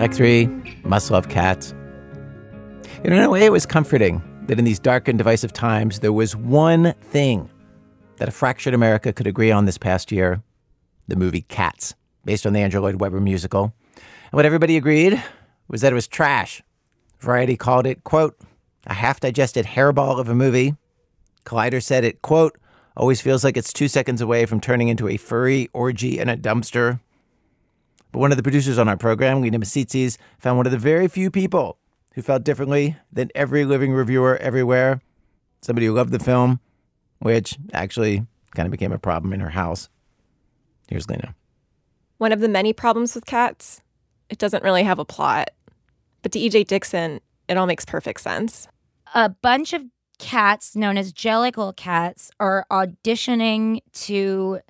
Act three, must love cats. In a way, it was comforting that in these dark and divisive times, there was one thing that a fractured America could agree on this past year the movie Cats, based on the Andrew Lloyd Webber musical. And what everybody agreed was that it was trash. Variety called it, quote, a half digested hairball of a movie. Collider said it, quote, always feels like it's two seconds away from turning into a furry orgy in a dumpster. But one of the producers on our program, Lena Misitzis, found one of the very few people who felt differently than every living reviewer everywhere. Somebody who loved the film, which actually kind of became a problem in her house. Here's Lena. One of the many problems with cats, it doesn't really have a plot. But to EJ Dixon, it all makes perfect sense. A bunch of cats known as Jellicle cats are auditioning to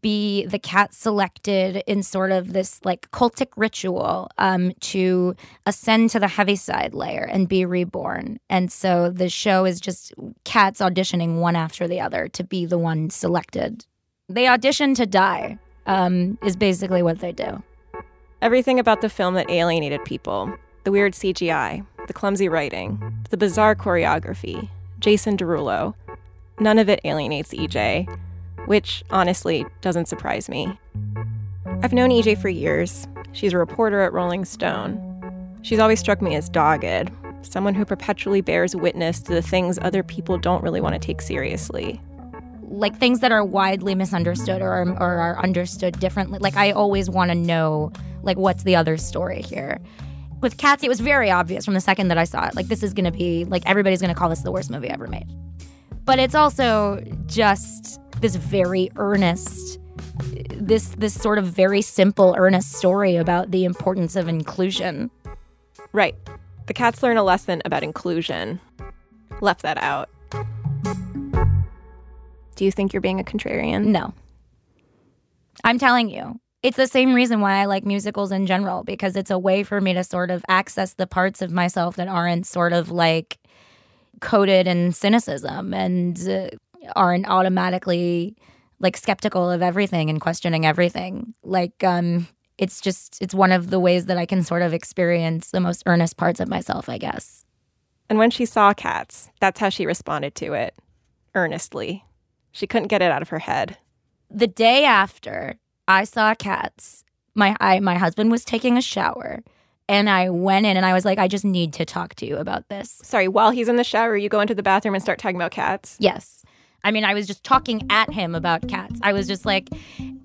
be the cat selected in sort of this like cultic ritual um, to ascend to the Heaviside layer and be reborn. And so the show is just cats auditioning one after the other to be the one selected. They audition to die, um, is basically what they do. Everything about the film that alienated people the weird CGI, the clumsy writing, the bizarre choreography, Jason Derulo none of it alienates EJ which honestly doesn't surprise me. I've known EJ for years. She's a reporter at Rolling Stone. She's always struck me as dogged, someone who perpetually bears witness to the things other people don't really want to take seriously. Like things that are widely misunderstood or, or are understood differently. Like I always want to know, like, what's the other story here? With Cats, it was very obvious from the second that I saw it. Like, this is going to be, like, everybody's going to call this the worst movie ever made. But it's also just this very earnest this this sort of very simple earnest story about the importance of inclusion. Right. The cats learn a lesson about inclusion. Left that out. Do you think you're being a contrarian? No. I'm telling you. It's the same reason why I like musicals in general because it's a way for me to sort of access the parts of myself that aren't sort of like coded in cynicism and uh, aren't automatically like skeptical of everything and questioning everything. Like um it's just it's one of the ways that I can sort of experience the most earnest parts of myself, I guess. And when she saw cats, that's how she responded to it. Earnestly. She couldn't get it out of her head. The day after I saw cats, my I, my husband was taking a shower and I went in and I was like, I just need to talk to you about this. Sorry, while he's in the shower, you go into the bathroom and start talking about cats? Yes. I mean, I was just talking at him about cats. I was just like,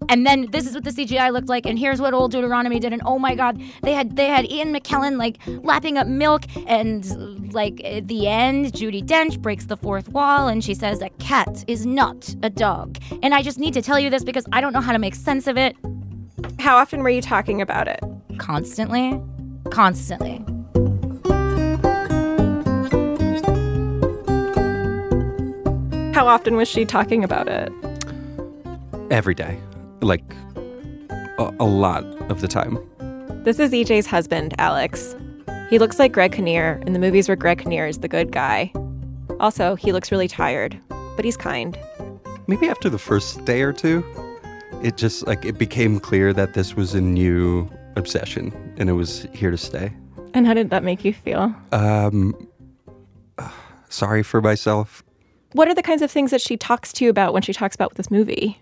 and then this is what the CGI looked like, and here's what old Deuteronomy did, and oh my god, they had they had Ian McKellen like lapping up milk, and like at the end, Judi Dench breaks the fourth wall, and she says a cat is not a dog. And I just need to tell you this because I don't know how to make sense of it. How often were you talking about it? Constantly, constantly. How often was she talking about it? Every day. Like, a, a lot of the time. This is EJ's husband, Alex. He looks like Greg Kinnear in the movies where Greg Kinnear is the good guy. Also, he looks really tired, but he's kind. Maybe after the first day or two, it just like it became clear that this was a new obsession and it was here to stay. And how did that make you feel? Um sorry for myself. What are the kinds of things that she talks to you about when she talks about this movie?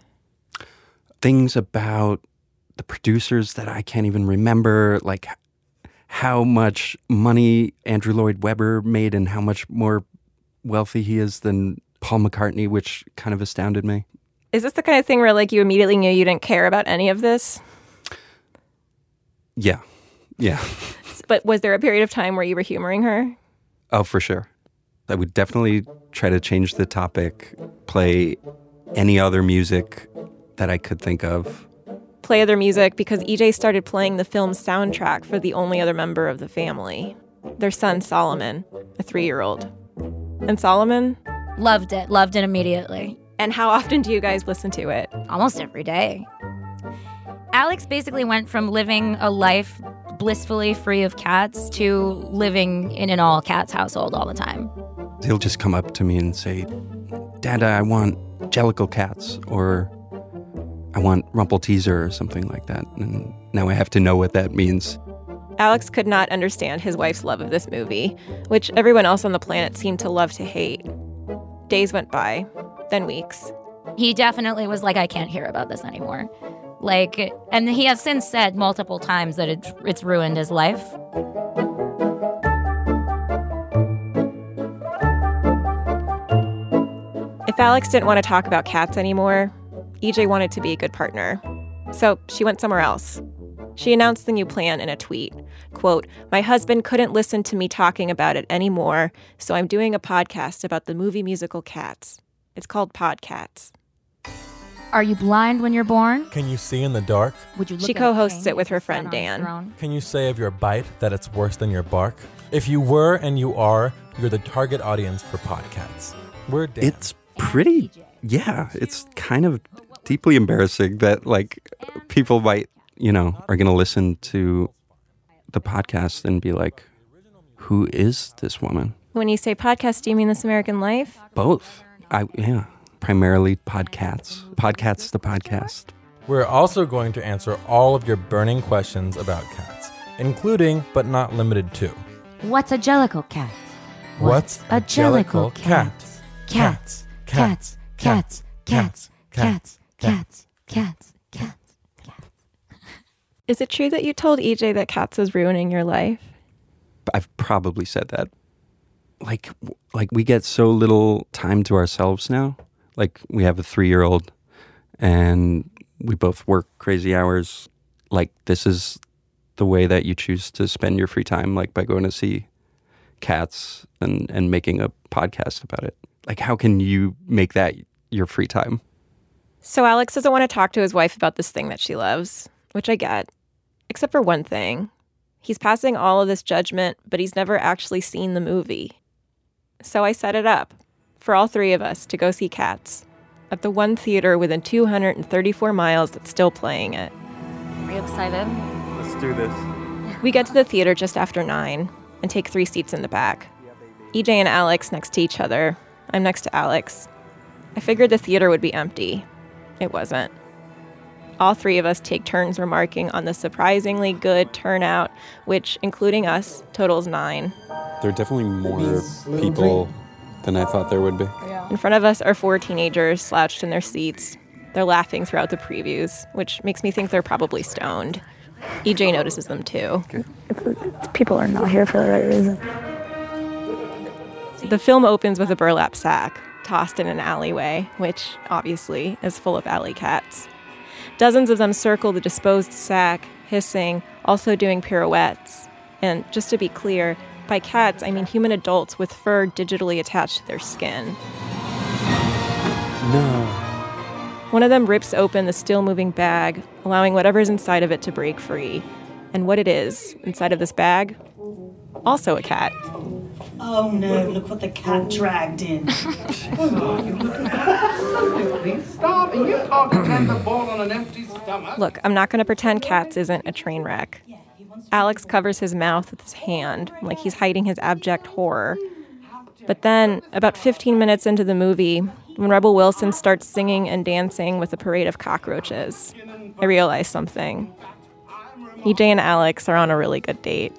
Things about the producers that I can't even remember, like how much money Andrew Lloyd Webber made and how much more wealthy he is than Paul McCartney, which kind of astounded me. Is this the kind of thing where like you immediately knew you didn't care about any of this? Yeah. Yeah. but was there a period of time where you were humoring her? Oh, for sure. I would definitely try to change the topic, play any other music that I could think of. Play other music because EJ started playing the film's soundtrack for the only other member of the family. their son Solomon, a three year old. And Solomon? Loved it, loved it immediately. And how often do you guys listen to it? Almost every day. Alex basically went from living a life blissfully free of cats to living in an all cats household all the time. He'll just come up to me and say, Dada, I want Jellicle cats, or I want Rumpelteazer, or something like that. And now I have to know what that means. Alex could not understand his wife's love of this movie, which everyone else on the planet seemed to love to hate. Days went by, then weeks. He definitely was like, I can't hear about this anymore. Like, and he has since said multiple times that it, it's ruined his life. If Alex didn't want to talk about cats anymore, EJ wanted to be a good partner. So she went somewhere else. She announced the new plan in a tweet. Quote, My husband couldn't listen to me talking about it anymore, so I'm doing a podcast about the movie musical Cats. It's called Podcats. Are you blind when you're born? Can you see in the dark? Would you look She at a co hosts it with her friend Dan. Can you say of your bite that it's worse than your bark? If you were and you are, you're the target audience for podcasts. We're Dan. It's pretty, yeah, it's kind of deeply embarrassing that like people might, you know, are going to listen to the podcast and be like, who is this woman? When you say podcast, do you mean This American Life? Both. I, yeah, primarily podcasts. Podcasts, the podcast. We're also going to answer all of your burning questions about cats, including but not limited to What's a jellicle cat? What's a jellicle cat? Cats, cats, cats, cats, cats, cats, cats, cats. Cats. Is it true that you told EJ that cats is ruining your life? I've probably said that. Like, like we get so little time to ourselves now. Like we have a three-year-old, and we both work crazy hours. Like this is the way that you choose to spend your free time, like by going to see cats and and making a podcast about it. Like, how can you make that your free time? So Alex doesn't want to talk to his wife about this thing that she loves, which I get. Except for one thing. He's passing all of this judgment, but he's never actually seen the movie. So I set it up for all three of us to go see Cats at the one theater within 234 miles that's still playing it. Are you excited? Let's do this. We get to the theater just after nine and take three seats in the back. EJ and Alex next to each other. I'm next to Alex. I figured the theater would be empty. It wasn't. All three of us take turns remarking on the surprisingly good turnout, which, including us, totals nine. There are definitely more people than I thought there would be. In front of us are four teenagers slouched in their seats. They're laughing throughout the previews, which makes me think they're probably stoned. EJ notices them too. People are not here for the right reason. The film opens with a burlap sack tossed in an alleyway, which obviously is full of alley cats. Dozens of them circle the disposed sack, hissing, also doing pirouettes. And just to be clear, by cats, I mean human adults with fur digitally attached to their skin. No. One of them rips open the still moving bag, allowing whatever's inside of it to break free. And what it is inside of this bag? Also a cat. Oh no, look what the cat oh. dragged in. Stop! And you can't pretend the ball on an empty stomach. Look, I'm not going to pretend Cats isn't a train wreck. Alex covers his mouth with his hand, like he's hiding his abject horror. But then, about 15 minutes into the movie, when Rebel Wilson starts singing and dancing with a parade of cockroaches, I realize something. EJ and Alex are on a really good date.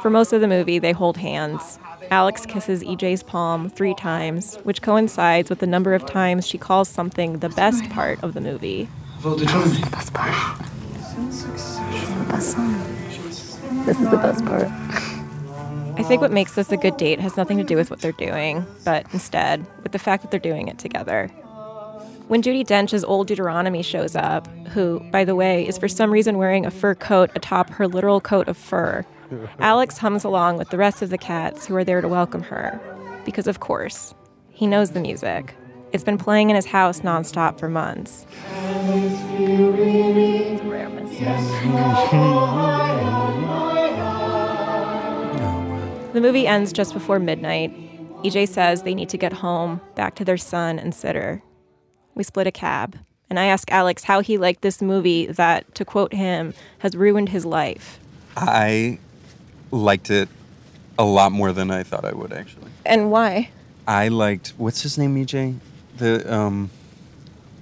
For most of the movie, they hold hands. Alex kisses EJ's palm three times, which coincides with the number of times she calls something the best part of the movie. This is the best part. This is the best song. This is the best part. I think what makes this a good date has nothing to do with what they're doing, but instead with the fact that they're doing it together. When Judi Dench's old Deuteronomy shows up, who, by the way, is for some reason wearing a fur coat atop her literal coat of fur, Alex hums along with the rest of the cats who are there to welcome her. Because, of course, he knows the music. It's been playing in his house nonstop for months. The movie ends just before midnight. EJ says they need to get home, back to their son and sitter. We split a cab, and I ask Alex how he liked this movie that, to quote him, has ruined his life. I liked it a lot more than I thought I would, actually. And why? I liked, what's his name, EJ? The um,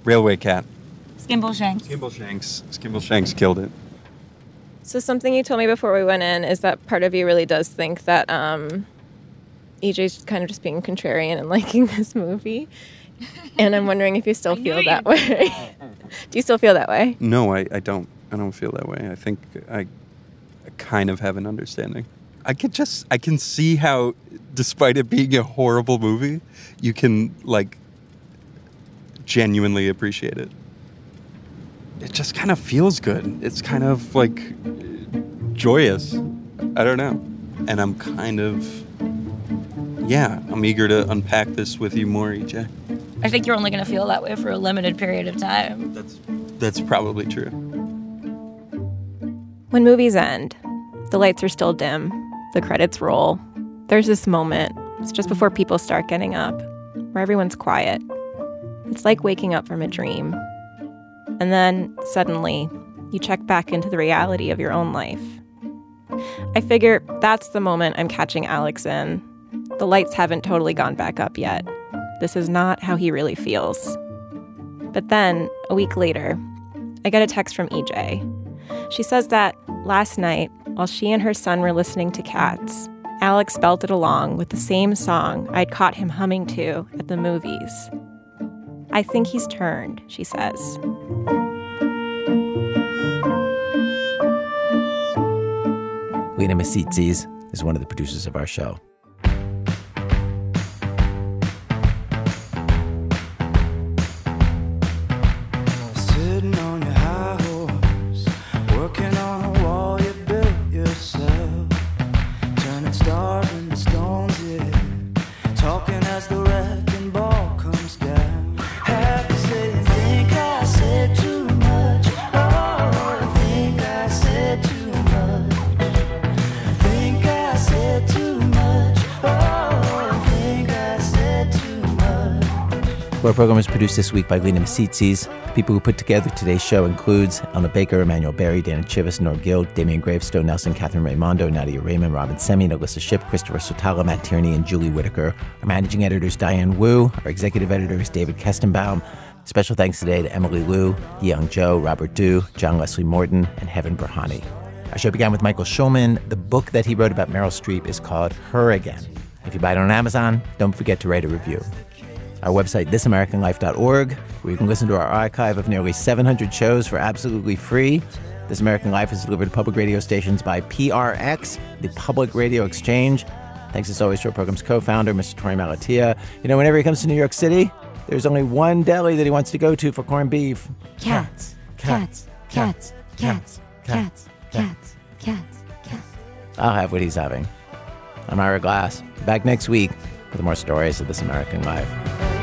Railway Cat. Skimbleshanks. Skimble Shanks. Skimbleshanks killed it. So something you told me before we went in is that part of you really does think that um, EJ's kind of just being contrarian and liking this movie. And I'm wondering if you still feel that way. Do you still feel that way? No, I, I don't. I don't feel that way. I think I, I kind of have an understanding. I can just I can see how, despite it being a horrible movie, you can like genuinely appreciate it. It just kind of feels good. It's kind of like joyous. I don't know. And I'm kind of yeah, I'm eager to unpack this with you more, EJ. I think you're only going to feel that way for a limited period of time. That's That's probably true. When movies end, the lights are still dim, the credits roll. There's this moment, it's just before people start getting up, where everyone's quiet. It's like waking up from a dream. And then, suddenly, you check back into the reality of your own life. I figure that's the moment I'm catching Alex in. The lights haven't totally gone back up yet. This is not how he really feels. But then, a week later, I get a text from EJ. She says that last night, while she and her son were listening to Cats, Alex belted along with the same song I'd caught him humming to at the movies. I think he's turned, she says. Lena Misitzis is one of the producers of our show. Our program is produced this week by Lena Misitzis. People who put together today's show includes Elna Baker, Emanuele Berry, Dana Chivvis, Nor Gill, Damian Gravestone, Nelson, Catherine Raimondo, Nadia Raymond, Robin Semi, Alissa Shipp, Christopher Swetala, Matt Tierney, and Julie Whitaker. Our managing editor is Diane Wu. Our executive editor is David Kestenbaum. Special thanks today to Emily Liu, Young Joe, Robert Du, John Leslie Morton, and Heaven Burhani. Our show began with Michael Schulman. The book that he wrote about Meryl Streep is called Her Again. If you buy it on Amazon, don't forget to write a review. Our website, thisamericanlife.org, where you can listen to our archive of nearly 700 shows for absolutely free. This American Life is delivered to public radio stations by PRX, the Public Radio Exchange. Thanks as always to our program's co founder, Mr. Torey Malatia. You know, whenever he comes to New York City, there's only one deli that he wants to go to for corned beef. Cats, cats, cats, cats, cats, cats, cats, cats. I'll have what he's having. I'm Ira Glass. Back next week with more stories of this American life.